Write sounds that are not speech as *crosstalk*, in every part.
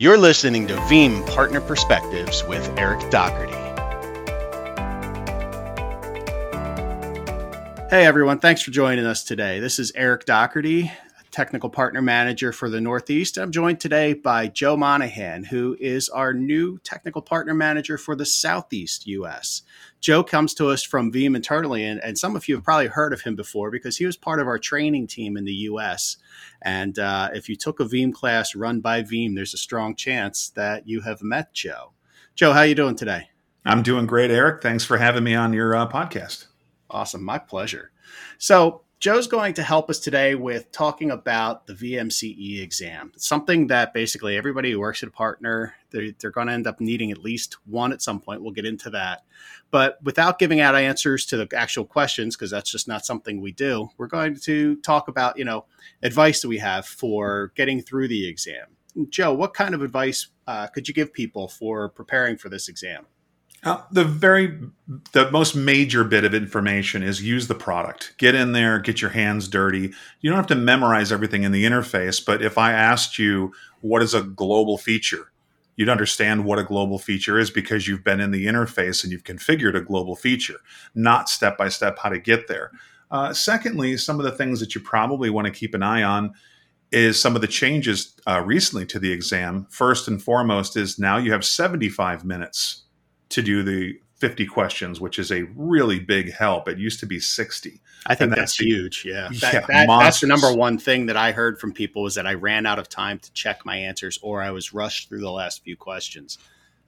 You're listening to Veeam Partner Perspectives with Eric Doherty. Hey everyone, thanks for joining us today. This is Eric Doherty, Technical Partner Manager for the Northeast. I'm joined today by Joe Monahan, who is our new Technical Partner Manager for the Southeast US. Joe comes to us from Veeam internally, and, and some of you have probably heard of him before because he was part of our training team in the US. And uh, if you took a Veeam class run by Veeam, there's a strong chance that you have met Joe. Joe, how are you doing today? I'm doing great, Eric. Thanks for having me on your uh, podcast. Awesome, my pleasure. So Joe's going to help us today with talking about the VMCE exam. It's something that basically everybody who works at a partner, they're, they're, going to end up needing at least one at some point. We'll get into that. But without giving out answers to the actual questions, because that's just not something we do, we're going to talk about, you know, advice that we have for getting through the exam. Joe, what kind of advice uh, could you give people for preparing for this exam? Uh, the very the most major bit of information is use the product. Get in there, get your hands dirty. You don't have to memorize everything in the interface, but if I asked you what is a global feature, you'd understand what a global feature is because you've been in the interface and you've configured a global feature, not step by step how to get there. Uh, secondly, some of the things that you probably want to keep an eye on is some of the changes uh, recently to the exam. First and foremost is now you have 75 minutes to do the 50 questions, which is a really big help. It used to be 60. I think that's, that's, huge. Yeah. That, yeah that, that's the number one thing that I heard from people was that I ran out of time to check my answers or I was rushed through the last few questions.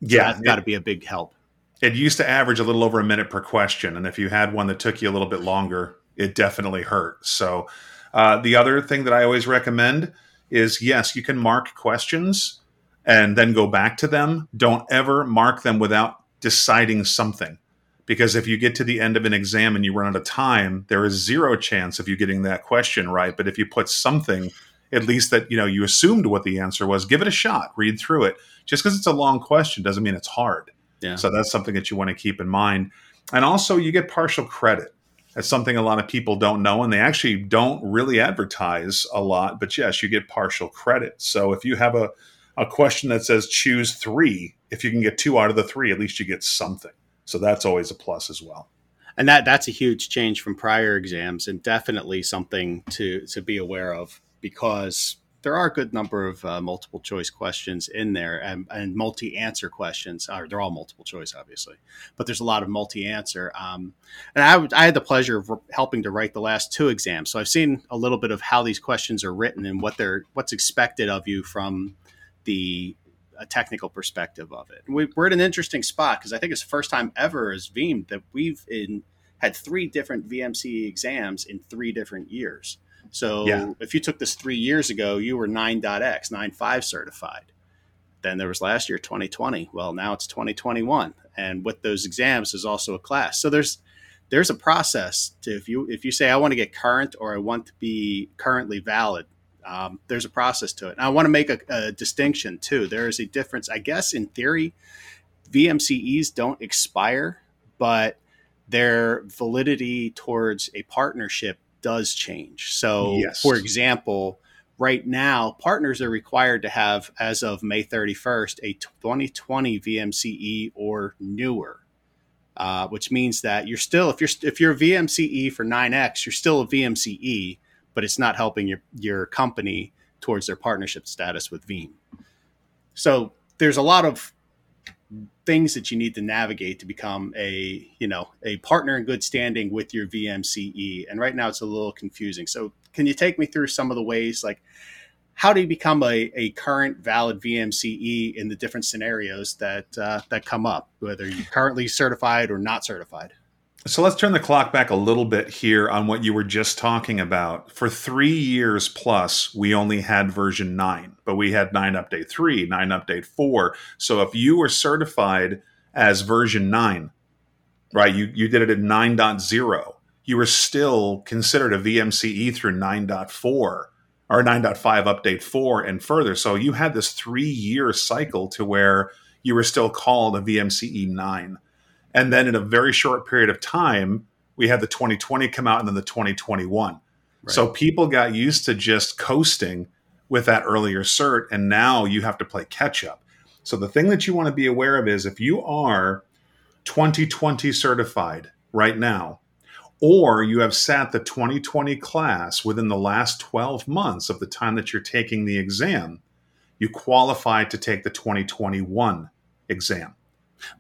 So yeah. That's got to be a big help. It used to average a little over a minute per question. And if you had one that took you a little bit longer, it definitely hurt. So uh, the other thing that I always recommend is yes, you can mark questions and then go back to them. Don't ever mark them without deciding something. Because if you get to the end of an exam and you run out of time, there is zero chance of you getting that question right. But if you put something, at least that you know you assumed what the answer was, give it a shot, read through it. Just because it's a long question doesn't mean it's hard. Yeah. So that's something that you want to keep in mind. And also, you get partial credit. That's something a lot of people don't know, and they actually don't really advertise a lot. But yes, you get partial credit. So if you have a a question that says choose three, if you can get two out of the three, at least you get something. So that's always a plus as well. And that that's a huge change from prior exams, and definitely something to to be aware of because there are a good number of uh, multiple choice questions in there and, and multi answer questions. Are they're all multiple choice, obviously, but there's a lot of multi answer. Um, and I, I had the pleasure of helping to write the last two exams, so I've seen a little bit of how these questions are written and what they're what's expected of you from the a technical perspective of it. We, are at an interesting spot because I think it's the first time ever as Veeam that we've in, had three different VMC exams in three different years. So yeah. if you took this three years ago, you were 9.x, 9.5 certified. Then there was last year, 2020. Well, now it's 2021. And with those exams is also a class. So there's there's a process to if you if you say I want to get current or I want to be currently valid, um, there's a process to it. And I want to make a, a distinction too. There is a difference, I guess, in theory, VMCEs don't expire, but their validity towards a partnership does change. So, yes. for example, right now, partners are required to have, as of May 31st, a 2020 VMCE or newer. Uh, which means that you're still if you're if you're a VMCE for 9x, you're still a VMCE, but it's not helping your your company towards their partnership status with Veeam. So there's a lot of things that you need to navigate to become a you know a partner in good standing with your VMCE. And right now it's a little confusing. So can you take me through some of the ways like how do you become a, a current valid VMCE in the different scenarios that uh, that come up, whether you're currently certified or not certified? So let's turn the clock back a little bit here on what you were just talking about. For three years plus, we only had version 9, but we had 9 update 3, 9 update 4. So if you were certified as version 9, right, you, you did it at 9.0, you were still considered a VMCE through 9.4 or 9.5 update 4 and further. So you had this three year cycle to where you were still called a VMCE 9. And then in a very short period of time, we had the 2020 come out and then the 2021. Right. So people got used to just coasting with that earlier cert, and now you have to play catch up. So the thing that you want to be aware of is if you are 2020 certified right now, or you have sat the 2020 class within the last 12 months of the time that you're taking the exam, you qualify to take the 2021 exam.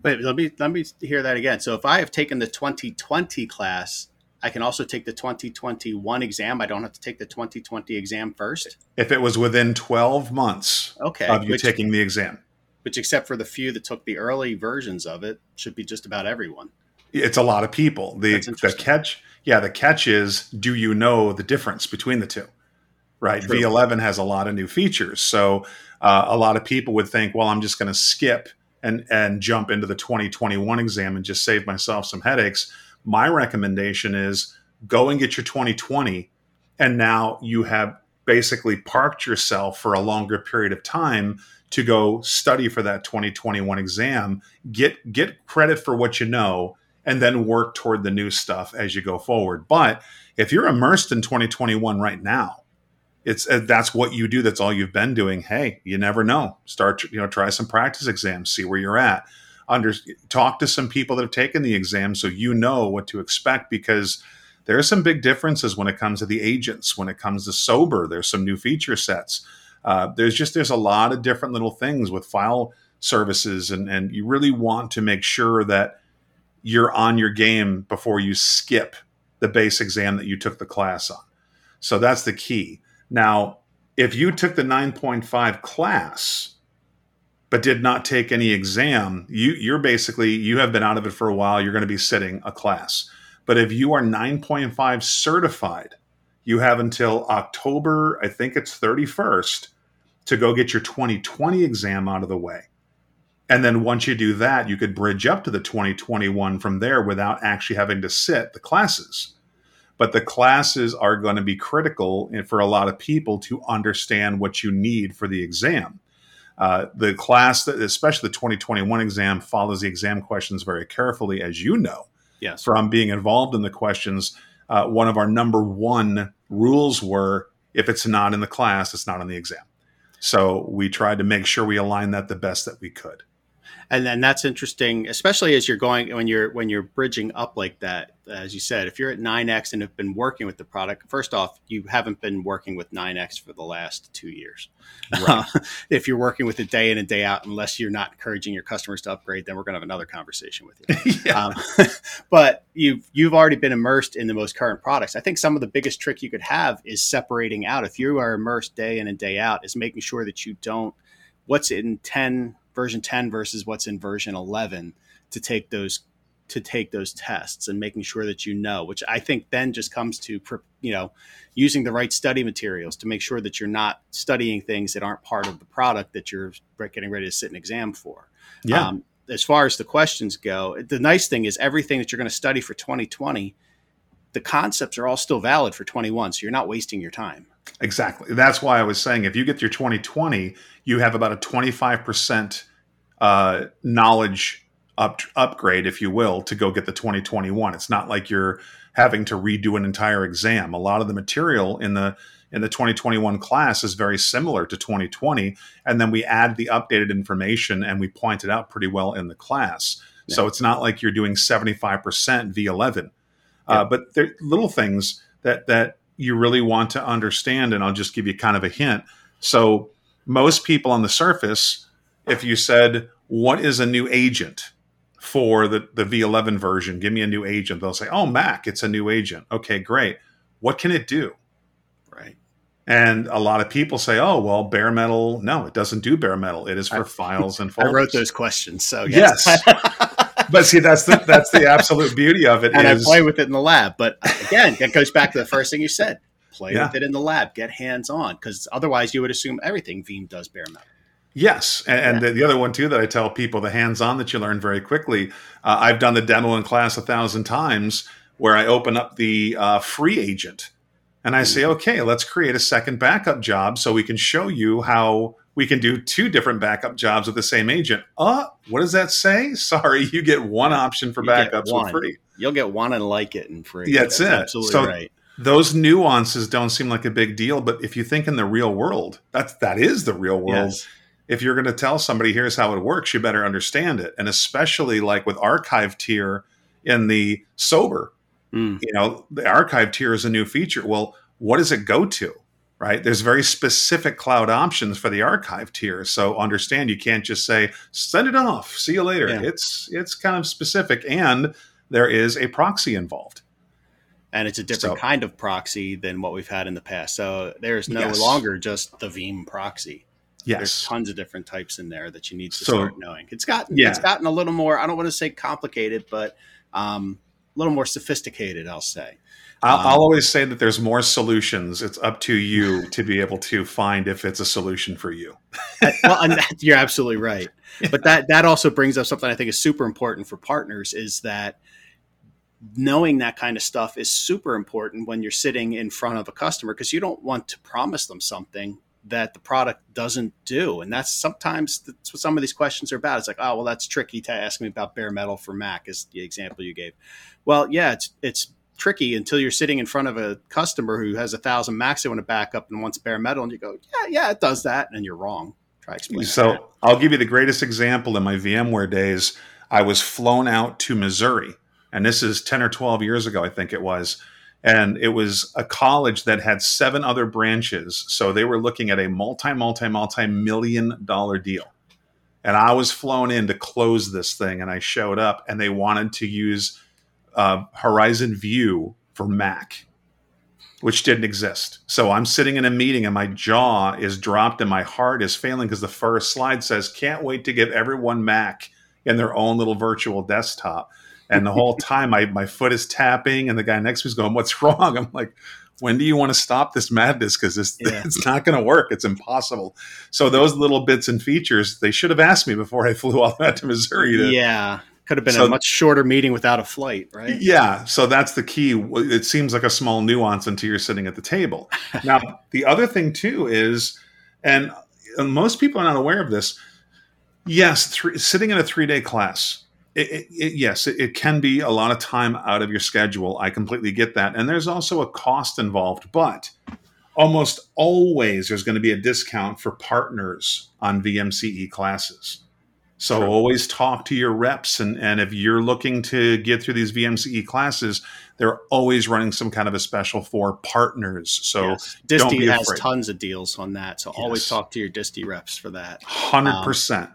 Wait, let me let me hear that again. So if I have taken the 2020 class, I can also take the 2021 exam. I don't have to take the 2020 exam first. If it was within 12 months okay, of you which, taking the exam. Which, except for the few that took the early versions of it, should be just about everyone. It's a lot of people. The, the catch, yeah, the catch is do you know the difference between the two? Right. True. V11 has a lot of new features. So uh, a lot of people would think, well, I'm just going to skip and, and jump into the 2021 exam and just save myself some headaches my recommendation is go and get your 2020 and now you have basically parked yourself for a longer period of time to go study for that 2021 exam get get credit for what you know and then work toward the new stuff as you go forward. But if you're immersed in 2021 right now it's uh, that's what you do. That's all you've been doing. Hey you never know. Start you know try some practice exams see where you're at. Under talk to some people that have taken the exam so you know what to expect because there are some big differences when it comes to the agents when it comes to SOBR. There's some new feature sets. Uh, there's just there's a lot of different little things with file services and and you really want to make sure that you're on your game before you skip the base exam that you took the class on. So that's the key now if you took the 9.5 class but did not take any exam, you you're basically you have been out of it for a while. You're going to be sitting a class. But if you are 9.5 certified, you have until October, I think it's 31st, to go get your 2020 exam out of the way. And then once you do that, you could bridge up to the 2021 from there without actually having to sit the classes. But the classes are going to be critical for a lot of people to understand what you need for the exam. Uh, the class, that, especially the 2021 exam, follows the exam questions very carefully, as you know. Yes. From being involved in the questions, uh, one of our number one rules were if it's not in the class, it's not on the exam. So we tried to make sure we align that the best that we could and then that's interesting especially as you're going when you're when you're bridging up like that as you said if you're at 9x and have been working with the product first off you haven't been working with 9x for the last two years right. uh, *laughs* if you're working with it day in and day out unless you're not encouraging your customers to upgrade then we're going to have another conversation with you *laughs* yeah. um, *laughs* but you've you've already been immersed in the most current products i think some of the biggest trick you could have is separating out if you are immersed day in and day out is making sure that you don't what's in 10 version 10 versus what's in version 11 to take those to take those tests and making sure that you know which i think then just comes to you know using the right study materials to make sure that you're not studying things that aren't part of the product that you're getting ready to sit an exam for. Yeah. Um, as far as the questions go the nice thing is everything that you're going to study for 2020 the concepts are all still valid for 21 so you're not wasting your time. Exactly. That's why i was saying if you get your 2020 you have about a 25% uh, knowledge up, upgrade if you will to go get the 2021 it's not like you're having to redo an entire exam. A lot of the material in the in the 2021 class is very similar to 2020 and then we add the updated information and we point it out pretty well in the class. Yeah. so it's not like you're doing 75% v11 uh, but there are little things that that you really want to understand, and I'll just give you kind of a hint. So most people on the surface, if you said, "What is a new agent?" for the, the V11 version, give me a new agent. They'll say, "Oh, Mac, it's a new agent." Okay, great. What can it do? And a lot of people say, "Oh, well, bare metal. No, it doesn't do bare metal. It is for I, files and folders." I wrote those questions, so yes. yes. *laughs* but see, that's the that's the absolute beauty of it. And is, I play with it in the lab. But again, that goes back to the first thing you said: play yeah. with it in the lab, get hands on, because otherwise you would assume everything Veeam does bare metal. Yes, and, and the, the, other one too that I tell people the hands-on that you learn very quickly. Uh, I've done the demo in class a thousand times where I open up the uh, free agent and I say, mm-hmm. okay, let's create a second backup job so we can show you how we can do two different backup jobs with the same agent. Uh, what does that say? *laughs* Sorry, you get one option for you backups for free. You'll get one and like it and free. Yeah, that's, that's it. Absolutely so, right. those nuances don't seem like a big deal, but if you think in the real world, that's that is the real world. Yes. If you're going to tell somebody here's how it works, you better understand it. And especially like with archive tier in the SOBR, Mm. you know, the archive tier is a new feature. Well, what does it go to? Right? There's very specific cloud options for the archive tier. So understand you can't just say send it off, see you later. Yeah. It's it's kind of specific and there is a proxy involved. and it's a different So- kind of proxy than what we've had in the past. So there's no Yes. longer just the Veeam proxy. Yes. There's tons of different types in there that you need to So- start knowing. It's gotten Yeah. it's gotten a little more. I don't want to say complicated, but um, little more sophisticated. I'll say. I'll, Um, I'll always say that there's more solutions. It's up to you to be able to find if it's a solution for you. well, and that, you're absolutely right. *laughs* But that that also brings up something I think is super important for partners is that knowing that kind of stuff is super important when you're sitting in front of a customer because you don't want to promise them something that the product doesn't do. And that's sometimes that's what some of these questions are about. It's like, oh, well, that's tricky to ask me about bare metal for Mac, is the example you gave. Well, yeah, it's it's tricky until you're sitting in front of a customer who has a thousand Macs they want to back up and wants bare metal, and you go, yeah, yeah, it does that, and you're wrong. Try explaining. that. So I'll give you the greatest example in my VMware days. I was flown out to Missouri, and this is 10 or 12 years ago, I think it was. And it was a college that had seven other branches. So they were looking at a multi, multi, multi million dollar deal. And I was flown in to close this thing, and I showed up, and they wanted to use uh, Horizon View for Mac, which didn't exist. So I'm sitting in a meeting, and my jaw is dropped, and my heart is failing because the first slide says, "Can't wait to give everyone Mac in their own little virtual desktop." And the whole time, my my foot is tapping, and the guy next to me is going, "What's wrong?" I'm like. When do you want to stop this madness? Because it's, *laughs* Yeah. it's not going to work. It's impossible. So those little bits and features, they should have asked me before I *laughs* flew all the way out to Missouri to, yeah, could have been So- a much shorter meeting without a flight, right? Yeah, so that's the key. It seems like a small nuance until you're sitting at the table. *laughs* Now, the other thing too is, and most people are not aware of this. Yes, three, sitting in a three day class. It, it, it- yes, it, can be a lot of time out of your schedule. I completely get that, and there's also a cost involved. But almost always, there's going to be a discount for partners on VMCE classes. So always talk to your reps, and and if you're looking to get through these VMCE classes, they're always running some kind of a special for partners. So Yes. Disty has afraid. tons of deals on that, so always talk to your Disty reps for that. Um, hundred percent.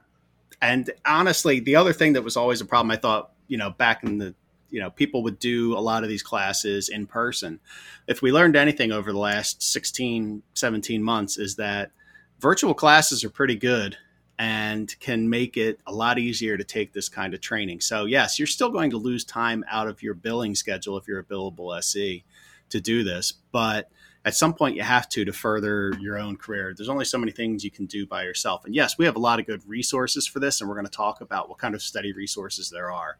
And honestly, the other thing that was always a problem, I thought, you know, back in the, you know, people would do a lot of these classes in person. If we learned anything over the last 16, 17 months, is that virtual classes are pretty good and can make it a lot easier to take this kind of training. So, yes, you're still going to lose time out of your billing schedule if you're a billable SE to do this, but at some point you have to to further your own career. There's only so many things you can do by yourself. And yes, we have a lot of good resources for this, and we're going to talk about what kind of study resources there are.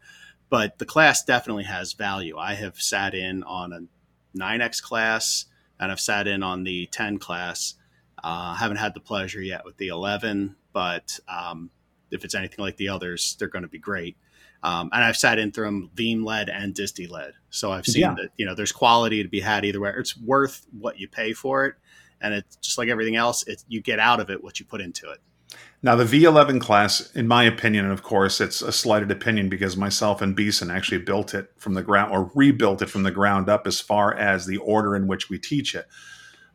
But the class definitely has value. I have sat in on a 9x class, and I've sat in on the 10 class. Uh, haven't had the pleasure yet with the 11, but um, if it's anything like the others, they're going to be great. Um, and I've sat in through them Veeam led and Disty led. So I've seen Yeah. that, you know, there's quality to be had either way. It's worth what you pay for it. And it's just like everything else, it's, you get out of it what you put into it. Now, the V11 class, in my opinion, and of course, it's a slighted opinion because myself and Beeson actually built it from the ground or rebuilt it from the ground up as far as the order in which we teach it.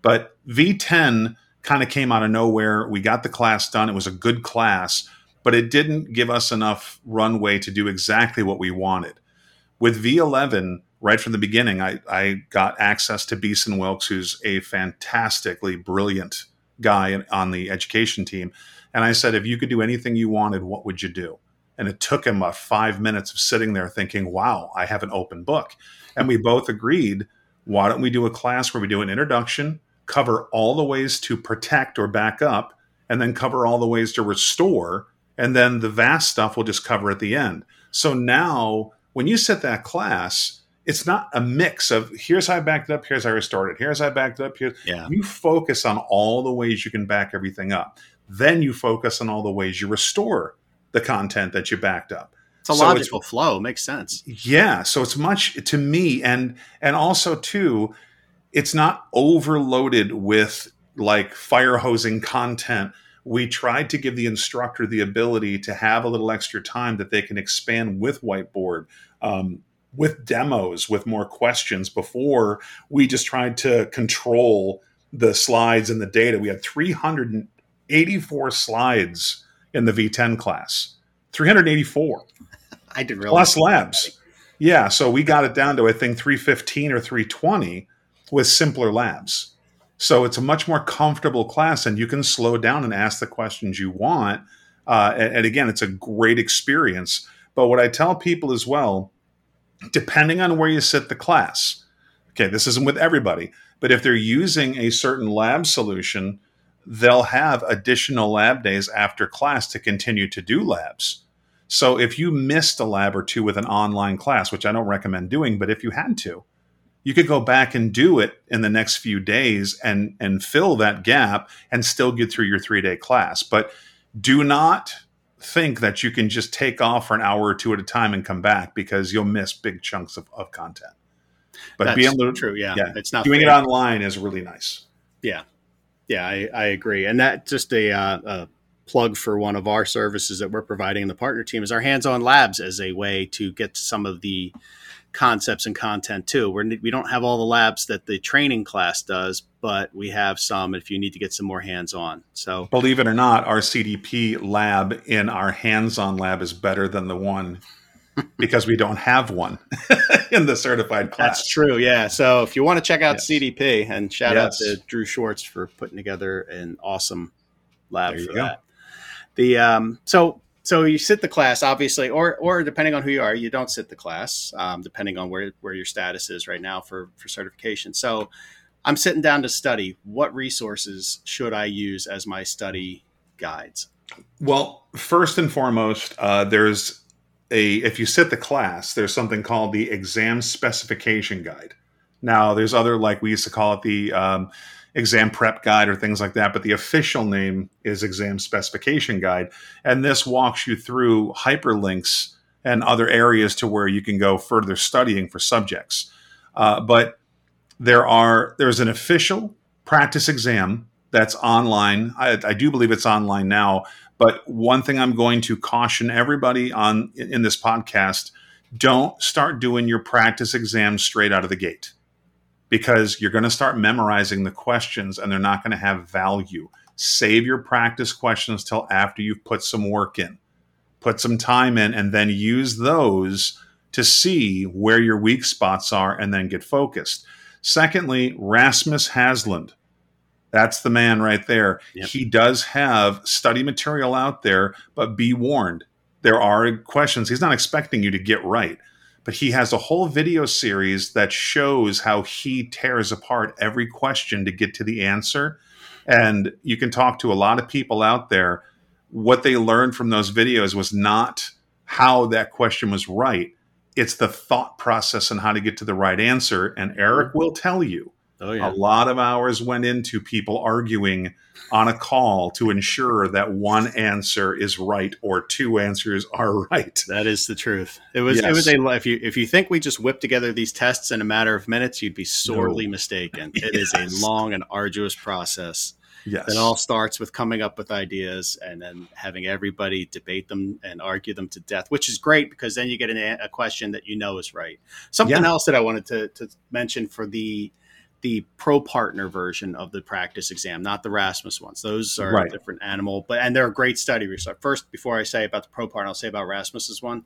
But V10 kind of came out of nowhere. We got the class done. It was a good class, but it didn't give us enough runway to do exactly what we wanted. With V11, right from the beginning, I, I got access to Beeson Wilkes, who's a fantastically brilliant guy on the education team. And I said, if you could do anything you wanted, what would you do? And it took him about five minutes of sitting there thinking, wow, I have an open book. And we both agreed, why don't we do a class where we do an introduction, cover all the ways to protect or back up, and then cover all the ways to restore. And then the vast stuff we'll just cover at the end. So now, when you set that class, it's not a mix of here's how I backed it up, here's how I restored it, here's how I backed it up, here's Yeah. you focus on all the ways you can back everything up. Then you focus on all the ways you restore the content that you backed up. It's a So it's- logical flow. Makes sense. Yeah, so it's much to me and and also too it's not overloaded with like fire hosing content. We tried to give the instructor the ability to have a little extra time that they can expand with whiteboard, um, with demos, with more questions before we just tried to control the slides and the data. We had 384 slides in the V10 class. 384. *laughs* I didn't realize. Plus labs. Yeah, so we got it down to I think 315 or 320 with simpler labs. So it's a much more comfortable class, and you can slow down and ask the questions you want. Uh, and, and again, it's a great experience. But what I tell people as well, depending on where you sit the class, okay, this isn't with everybody, but if they're using a certain lab solution, they'll have additional lab days after class to continue to do labs. So if you missed a lab or two with an online class, which I don't recommend doing, but if you had to, you could go back and do it in the next few days and and fill that gap and still get through your 3-day class. But do not think that you can just take off for an hour or two at a time and come back because you'll miss big chunks of, of content. But That's being able to, true, yeah. yeah. It's not doing fair. it online is really nice. Yeah. Yeah, I, I agree. And that just a, uh, a plug for one of our services that we're providing in the partner team is our hands-on labs as a way to get some of the concepts and content too. We're, we don't have all the labs that the training class does, but we have some if you need to get some more hands-on. So believe it or not, our CDP lab in our hands-on lab is better than the one *laughs* because we don't have one *laughs* in the certified class. That's true. Yeah. So if you want to check out yes. CDP and shout yes. out to Drew Schwartz for putting together an awesome lab for go. that. The um, so so you sit the class obviously, or or depending on who you are, you don't sit the class, um, depending on where where your status is right now for for certification. So I'm sitting down to study. What resources should I use as my study guides? Well, first and foremost, uh, there's a if you sit the class, there's something called the exam specification guide. Now, there's other like we used to call it the um, exam prep guide or things like that, but the official name is exam specification guide, and this walks you through hyperlinks and other areas to where you can go further studying for subjects. Uh, but there are there's an official practice exam that's online. I, I do believe it's online now but one thing I'm going to caution everybody on in this podcast don't start doing your practice exams straight out of the gate because you're going to start memorizing the questions and they're not going to have value. Save your practice questions till after you've put some work in. Put some time in and then use those to see where your weak spots are and then get focused. Secondly, Rasmus Haslund that's the man right there. Yep. He does have study material out there, but be warned. There are questions he's not expecting you to get right, but he has a whole video series that shows how he tears apart every question to get to the answer. And you can talk to a lot of people out there. What they learned from those videos was not how that question was right, it's the thought process and how to get to the right answer. And Eric will tell you Oh, yeah. A lot of hours went into people arguing on a call to ensure that one answer is right or two answers are right. That is the truth. It was yes. it was a if you if you think we just whip together these tests in a matter of minutes, you'd be sorely no. mistaken. *laughs* It yes. is a long and arduous process. Yes. It all starts with coming up with ideas and then having everybody debate them and argue them to death, which is great because then you get an, a question that you know is right. Something yeah. else that I wanted to, to mention for the the pro partner version of the practice exam, not the Rasmus ones. Those are right. a different animal, but and they're a great study resource. First, before I say about the pro partner, I'll say about Rasmus's one.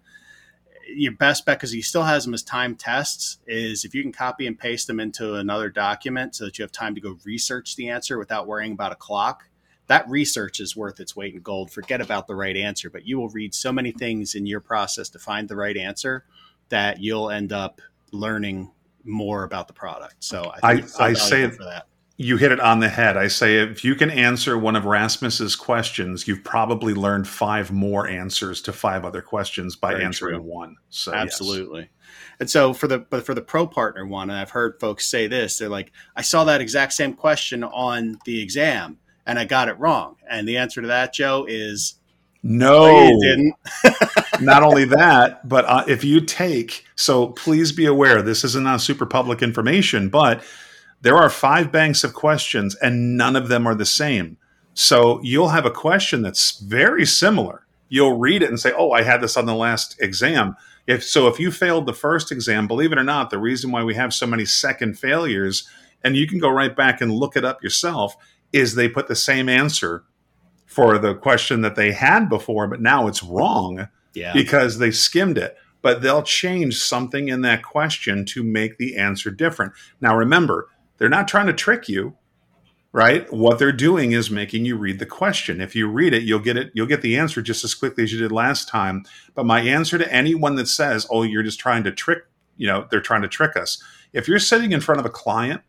Your best bet, because he still has them as time tests, is if you can copy and paste them into another document so that you have time to go research the answer without worrying about a clock. That research is worth its weight in gold. Forget about the right answer, but you will read so many things in your process to find the right answer that you'll end up learning more about the product. So I, I, I say for that. You hit it on the head. I say if you can answer one of Rasmus's questions, you've probably learned five more answers to five other questions by Very answering true. one. So absolutely. Yes. And so for the but for the pro partner one, and I've heard folks say this, they're like, I saw that exact same question on the exam and I got it wrong. And the answer to that, Joe, is no, oh, you didn't. *laughs* Not only that, but uh, if you take, so please be aware, this isn't not super public information, but there are five banks of questions and none of them are the same. So you'll have a question that's very similar. You'll read it and say, "Oh, I had this on the last exam." If so, if you failed the first exam, believe it or not, the reason why we have so many second failures, and you can go right back and look it up yourself, is they put the same answer for the question that they had before, but now it's wrong Yeah. because they skimmed it. But they'll change something in that question to make the answer different. Now, remember, they're not trying to trick you, right? What they're doing is making you read the question. If you read it, you'll get it. You'll get the answer just as quickly as you did last time. But my answer to anyone that says, "Oh, you're just trying to trick," you know, they're trying to trick us. If you're sitting in front of a client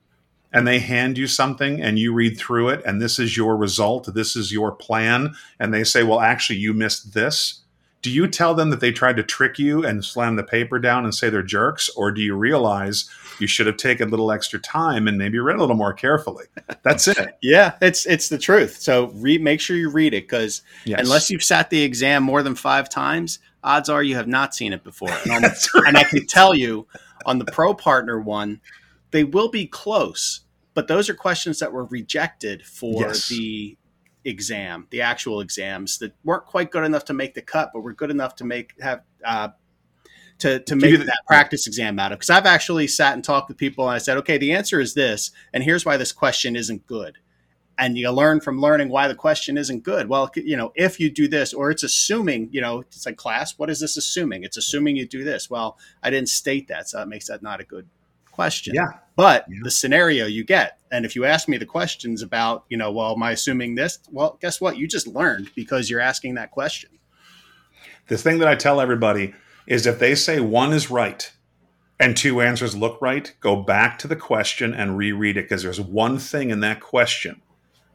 and they hand you something and you read through it and this is your result, this is your plan, and they say, "Well, actually, you missed this." Do you tell them that they tried to trick you and slam the paper down and say they're jerks, or do you realize you should have taken a little extra time and maybe read a little more carefully? That's it. *laughs* Yeah, it's it's the truth. So read, make sure you read it because Yes. unless you've sat the exam more than five times, odds are you have not seen it before. *laughs* And, That's and I can tell you on the pro partner one, they will be close, but those are questions that were rejected for Yes. the exam, the actual exams that weren't quite good enough to make the cut, but were good enough to make have uh, to to make that practice exam out of. Because I've actually sat and talked with people, and I said, okay, the answer is this, and here's why this question isn't good. And you learn from learning why the question isn't good. Well, you know, if you do this, or it's assuming, you know, it's like class, what is this assuming? It's assuming you do this. Well, I didn't state that, so that makes that not a good question. Yeah. But Yeah. the scenario you get, and if you ask me the questions about, you know, well, am I assuming this? Well, guess what? You just learned because you're asking that question. The thing that I tell everybody is if they say one is right and two answers look right, go back to the question and reread it because there's one thing in that question,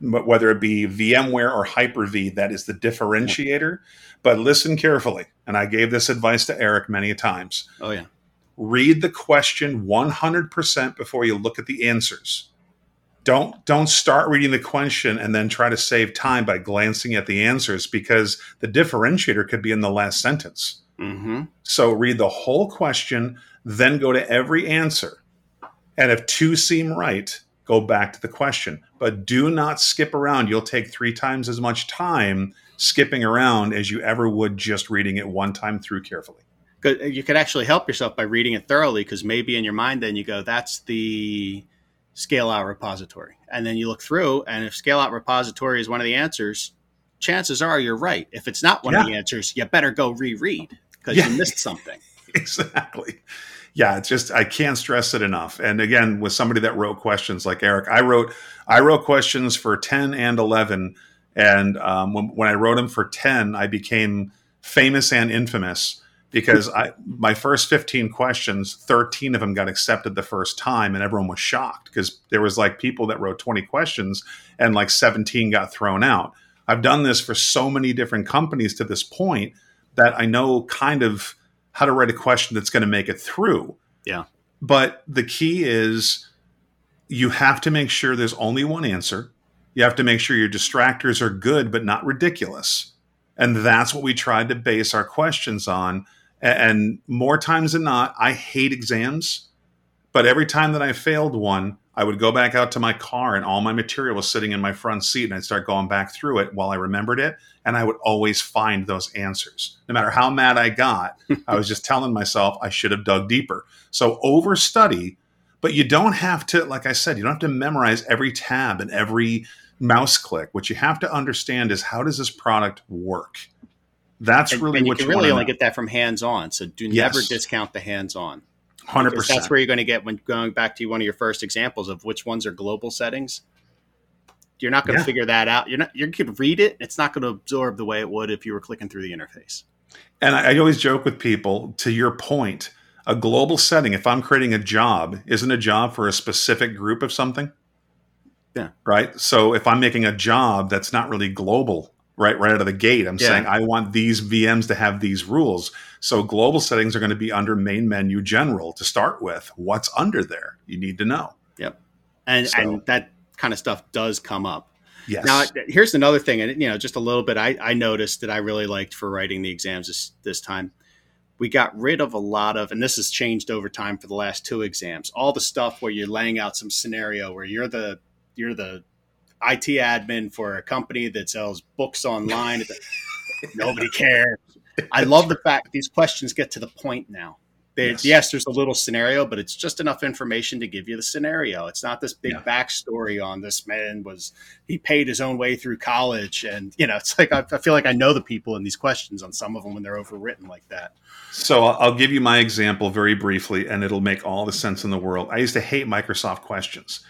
but whether it be VMware or Hyper V, that is the differentiator. But listen carefully, and I gave this advice to Eric many times. Oh yeah. Read the question 100% before you look at the answers. Don't don't start reading the question and then try to save time by glancing at the answers because the differentiator could be in the last sentence. Mm-hmm. so read the whole question then go to every answer. And if two seem right go back to the question. But do not skip around. You'll take three times as much time skipping around as you ever would just reading it one time through carefully. You could actually help yourself by reading it thoroughly because maybe in your mind then you go, that's the scale out repository. And then you look through, and if scale out repository is one of the answers, chances are you're right. If it's not one of the answers, you better go reread because Yeah. you missed something. *laughs* exactly yeah it's just i can't stress it enough and again with somebody that wrote questions like eric i wrote i wrote questions for 10 and 11 and um, when, when i wrote them for 10 i became famous and infamous because i my first 15 questions 13 of them got accepted the first time and everyone was shocked because there was like people that wrote 20 questions and like 17 got thrown out i've done this for so many different companies to this point that i know kind of how to write a question that's going to make it through. Yeah. But the key is you have to make sure there's only one answer. You have to make sure your distractors are good but not ridiculous. And that's what we tried to base our questions on. And more times than not, I hate exams. But every time that I failed one, I would go back out to my car and all my material was sitting in my front seat and I'd start going back through it while I remembered it. And I would always find those answers. No matter how mad I got, *laughs* I was just telling myself I should have dug deeper. So over study, but you don't have to, like I said, you don't have to memorize every tab and every mouse click. What you have to understand is how does this product work? That's And, really and you what can you really only to get that from hands on. So do Yes. never discount the hands on. Hundred percent. that's where you're going to get when going back to one of your first examples of which ones are global settings. You're not going to Yeah. figure that out. You're not. You could read it. It's not going to absorb the way it would if you were clicking through the interface. And I, I always joke with people, to your point, a global setting, if I'm creating a job, isn't a job for a specific group of something? Yeah. Right. So if I'm making a job that's not really global, right, right out of the gate, I'm Yeah. saying I want these VMs to have these rules. So global settings are going to be under main menu general to start with. What's under there? You need to know. Yep. And So- and that kind of stuff does come up. Yes. Now, here's another thing, and you know, just a little bit I, I noticed that I really liked for writing the exams this this time. we got rid of a lot of, and this has changed over time for the last two exams. All the stuff where you're laying out some scenario where you're the you're the IT admin for a company that sells books online. *laughs* Nobody cares. I love the fact these questions get to the point now. Yes. yes. there's a little scenario, but it's just enough information to give you the scenario. It's not this big yeah. backstory on this man was he paid his own way through college, and you know, it's like I, I, feel like I know the people in these questions on some of them when they're overwritten like that. So I'll give you my example very briefly, and it'll make all the sense in the world. I used to hate Microsoft questions.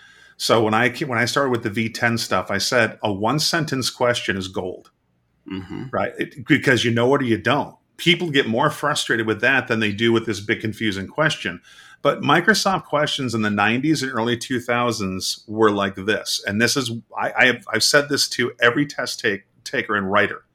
So when I when I started with the V10 stuff, I said a one sentence question is gold, mm-hmm. right? It, because you know it or you don't people get more frustrated with that than they do with this big confusing question. But Microsoft questions in the 90s and early 2000s were like this. And this is, I, I have, I've said this to every test take, taker and writer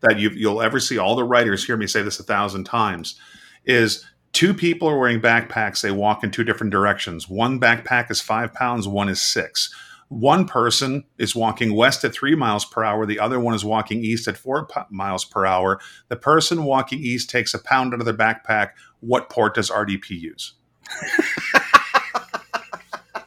that you, you'll ever see. All the writers hear me say this a thousand times is two people are wearing backpacks. They walk in two different directions. One backpack is five pounds, one is six one person is walking west at three miles per hour, the other one is walking east at four miles per hour. The person walking east takes a pound out of their backpack. What port does RDP use? *laughs*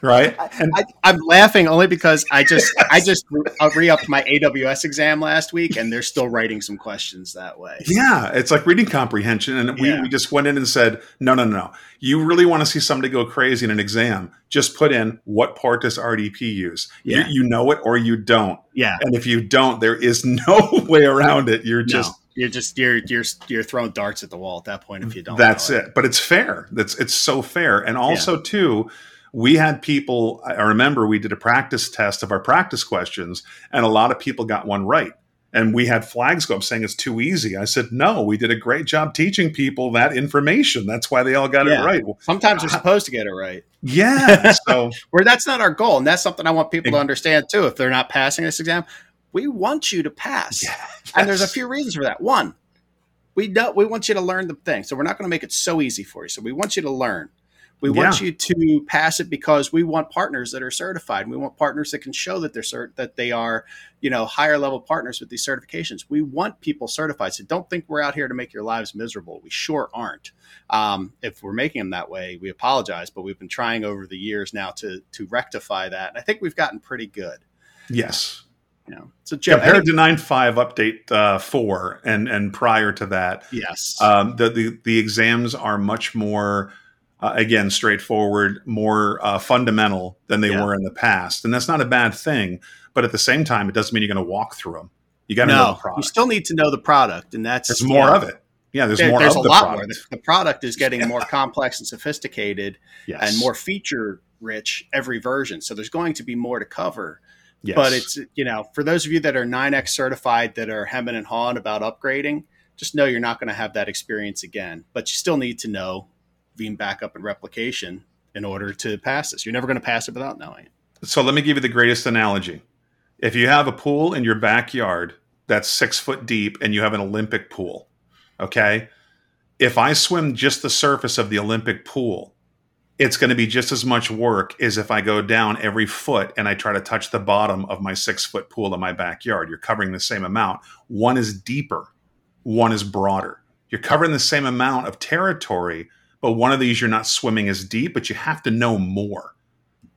right? And I, am laughing only because I just I just uh, re-upped my AWS exam last week, and they're still writing some questions that way. Yeah, it's like reading comprehension, and we, yeah. we just went in and said, no, no, no. You really want to see somebody go crazy in an exam? Just put in what part does RDP use. Yeah. You, you know it or you don't. Yeah, and if you don't, there is *laughs* no way around it. You're just. No you're just you're you're you're throwing darts at the wall at that point if you don't. That's it. it. But it's fair. That's it's so fair. And also yeah. too, we had people i remember we did a practice test of our practice questions and a lot of people got one right. And we had flags go up saying it's too easy. I said no we did a great job teaching people that information. That's why they all got yeah. it right. Sometimes they're uh, supposed to get it right. Yeah *laughs* so where that's not our goal and that's something i want people to understand too if they're not passing this exam we want you to pass. Yeah, yes. and there's a few reasons for that. One we don't we want you to learn the thing so we're not going to make it so easy for you. So we want you to learn we yeah. want you to pass it because we want partners that are certified. We want partners that can show that they're cert- that they are, you know, higher level partners with these certifications. We want people certified. So don't think we're out here to make your lives miserable. We sure aren't. Um, if we're making them that way, we apologize. But we've been trying over the years now to to rectify that, and I think we've gotten pretty good. Yes. You know, so Joe, compared any- to nine five update uh, four and and prior to that, yes, um, the, the the exams are much more uh, again straightforward, more uh, fundamental than they yeah. were in the past, and that's not a bad thing. But at the same time, it doesn't mean you're going to walk through them. You got to no, know the product. You still need to know the product, and that's there's more of it. Yeah, there's there, more. There's a the lot product. more. The, the, product is getting yeah. more complex and sophisticated, yes. and more feature rich every version. So there's going to be more to cover. Yes. But it's you know for those of you that are 9x certified that are hemming and hawing about upgrading, just know you're not going to have that experience again. But you still need to know Veeam backup and replication in order to pass this. You're never going to pass it without knowing it. So let me give you the greatest analogy. If you have a pool in your backyard that's six foot deep and you have an Olympic pool, okay? If I swim just the surface of the Olympic pool, it's going to be just as much work as if I go down every foot and I try to touch the bottom of my six foot pool in my backyard. You're covering the same amount. One is deeper, one is broader. You're covering the same amount of territory, but one of these you're not swimming as deep, but you have to know more.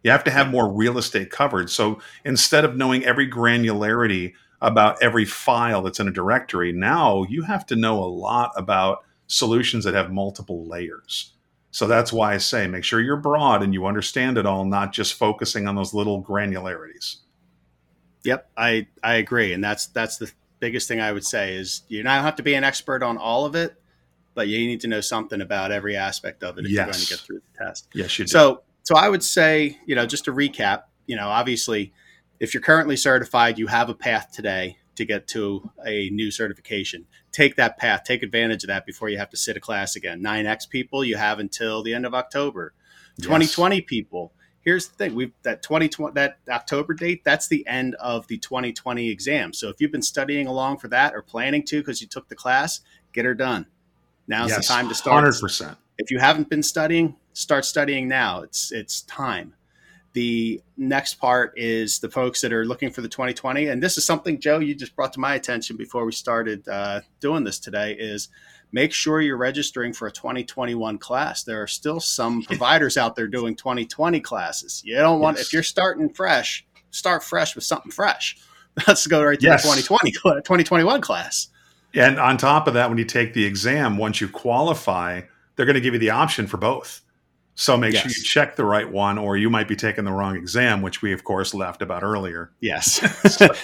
You have to have more real estate covered. So instead of knowing every granularity about every file that's in a directory, now you have to know a lot about solutions that have multiple layers. So that's why I say make sure you're broad and you understand it all, not just focusing on those little granularities. Yep, I I agree, and that's that's the biggest thing I would say is you don't have to be an expert on all of it, but you need to know something about every aspect of it if yes. you're going to get through the test. Yes, you do. So, so I would say, you know, just to recap, you know, obviously, if you're currently certified, you have a path today to get to a new certification. Take that path, take advantage of that before you have to sit a class again. 9X people, you have until the end of October. Yes. 2020 people, here's the thing: we've that 2020 that October date. That's the end of the 2020 exam. So if you've been studying along for that or planning to because you took the class, get her done. Now's yes, the time to start. Hundred percent. If you haven't been studying, start studying now. It's it's time. The next part is the folks that are looking for the 2020, and this is something Joe you just brought to my attention before we started uh, doing this today. Is make sure you're registering for a 2021 class. There are still some *laughs* providers out there doing 2020 classes. You don't want yes. if you're starting fresh, start fresh with something fresh. *laughs* Let's go right to yes. the 2020 2021 class. And on top of that, when you take the exam, once you qualify, they're going to give you the option for both. So make yes. sure you check the right one, or you might be taking the wrong exam, which we of course left about earlier. Yes,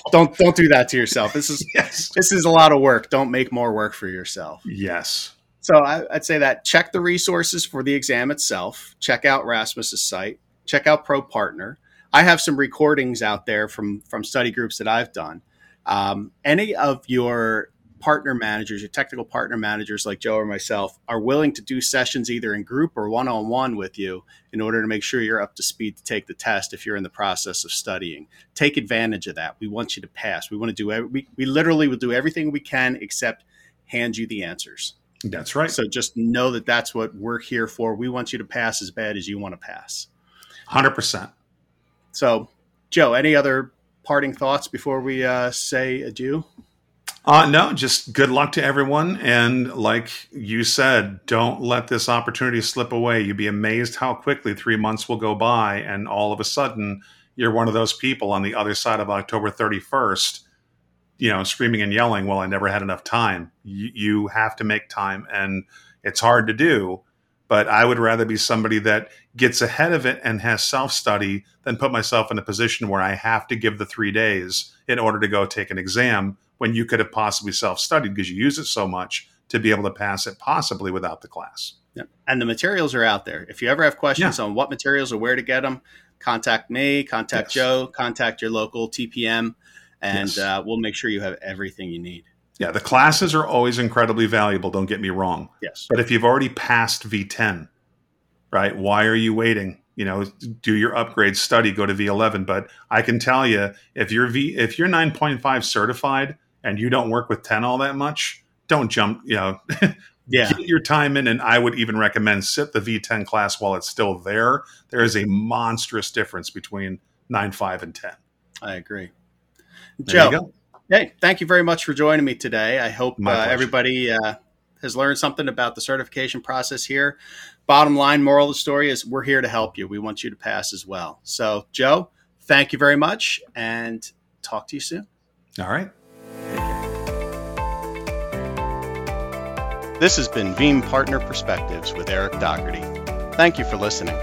*laughs* don't don't do that to yourself. This is yes. this is a lot of work. Don't make more work for yourself. Yes. So I, I'd say that check the resources for the exam itself. Check out Rasmus's site. Check out Pro Partner. I have some recordings out there from from study groups that I've done. Um, any of your partner managers, your technical partner managers like Joe or myself, are willing to do sessions either in group or one on one with you in order to make sure you're up to speed to take the test if you're in the process of studying. Take advantage of that. We want you to pass. We want to do we, we literally will do everything we can except hand you the answers. That's right. So just know that that's what we're here for. We want you to pass as bad as you want to pass. 100%. So, Joe, any other parting thoughts before we uh, say adieu? Uh, no, just good luck to everyone. And like you said, don't let this opportunity slip away. You'd be amazed how quickly three months will go by, and all of a sudden, you're one of those people on the other side of October 31st, you know, screaming and yelling, Well, I never had enough time. You, you have to make time, and it's hard to do. But I would rather be somebody that gets ahead of it and has self study than put myself in a position where I have to give the three days in order to go take an exam when you could have possibly self studied because you use it so much to be able to pass it possibly without the class. Yeah. And the materials are out there. If you ever have questions yeah. on what materials or where to get them, contact me, contact yes. Joe, contact your local TPM, and yes. uh, we'll make sure you have everything you need. Yeah, the classes are always incredibly valuable. Don't get me wrong. Yes. But if you've already passed V10, right, why are you waiting? You know, do your upgrade study, go to V11. But I can tell you, if you're V, if you're 9.5 certified, and you don't work with 10 all that much, don't jump, you know, *laughs* yeah. get your time in. And I would even recommend sit the V10 class while it's still there. There is a monstrous difference between 9, 5, and 10. I agree. There Joe, hey, thank you very much for joining me today. I hope uh, everybody uh, has learned something about the certification process here. Bottom line, moral of the story is we're here to help you. We want you to pass as well. So, Joe, thank you very much and talk to you soon. All right. This has been Veeam Partner Perspectives with Eric Doherty. Thank you for listening.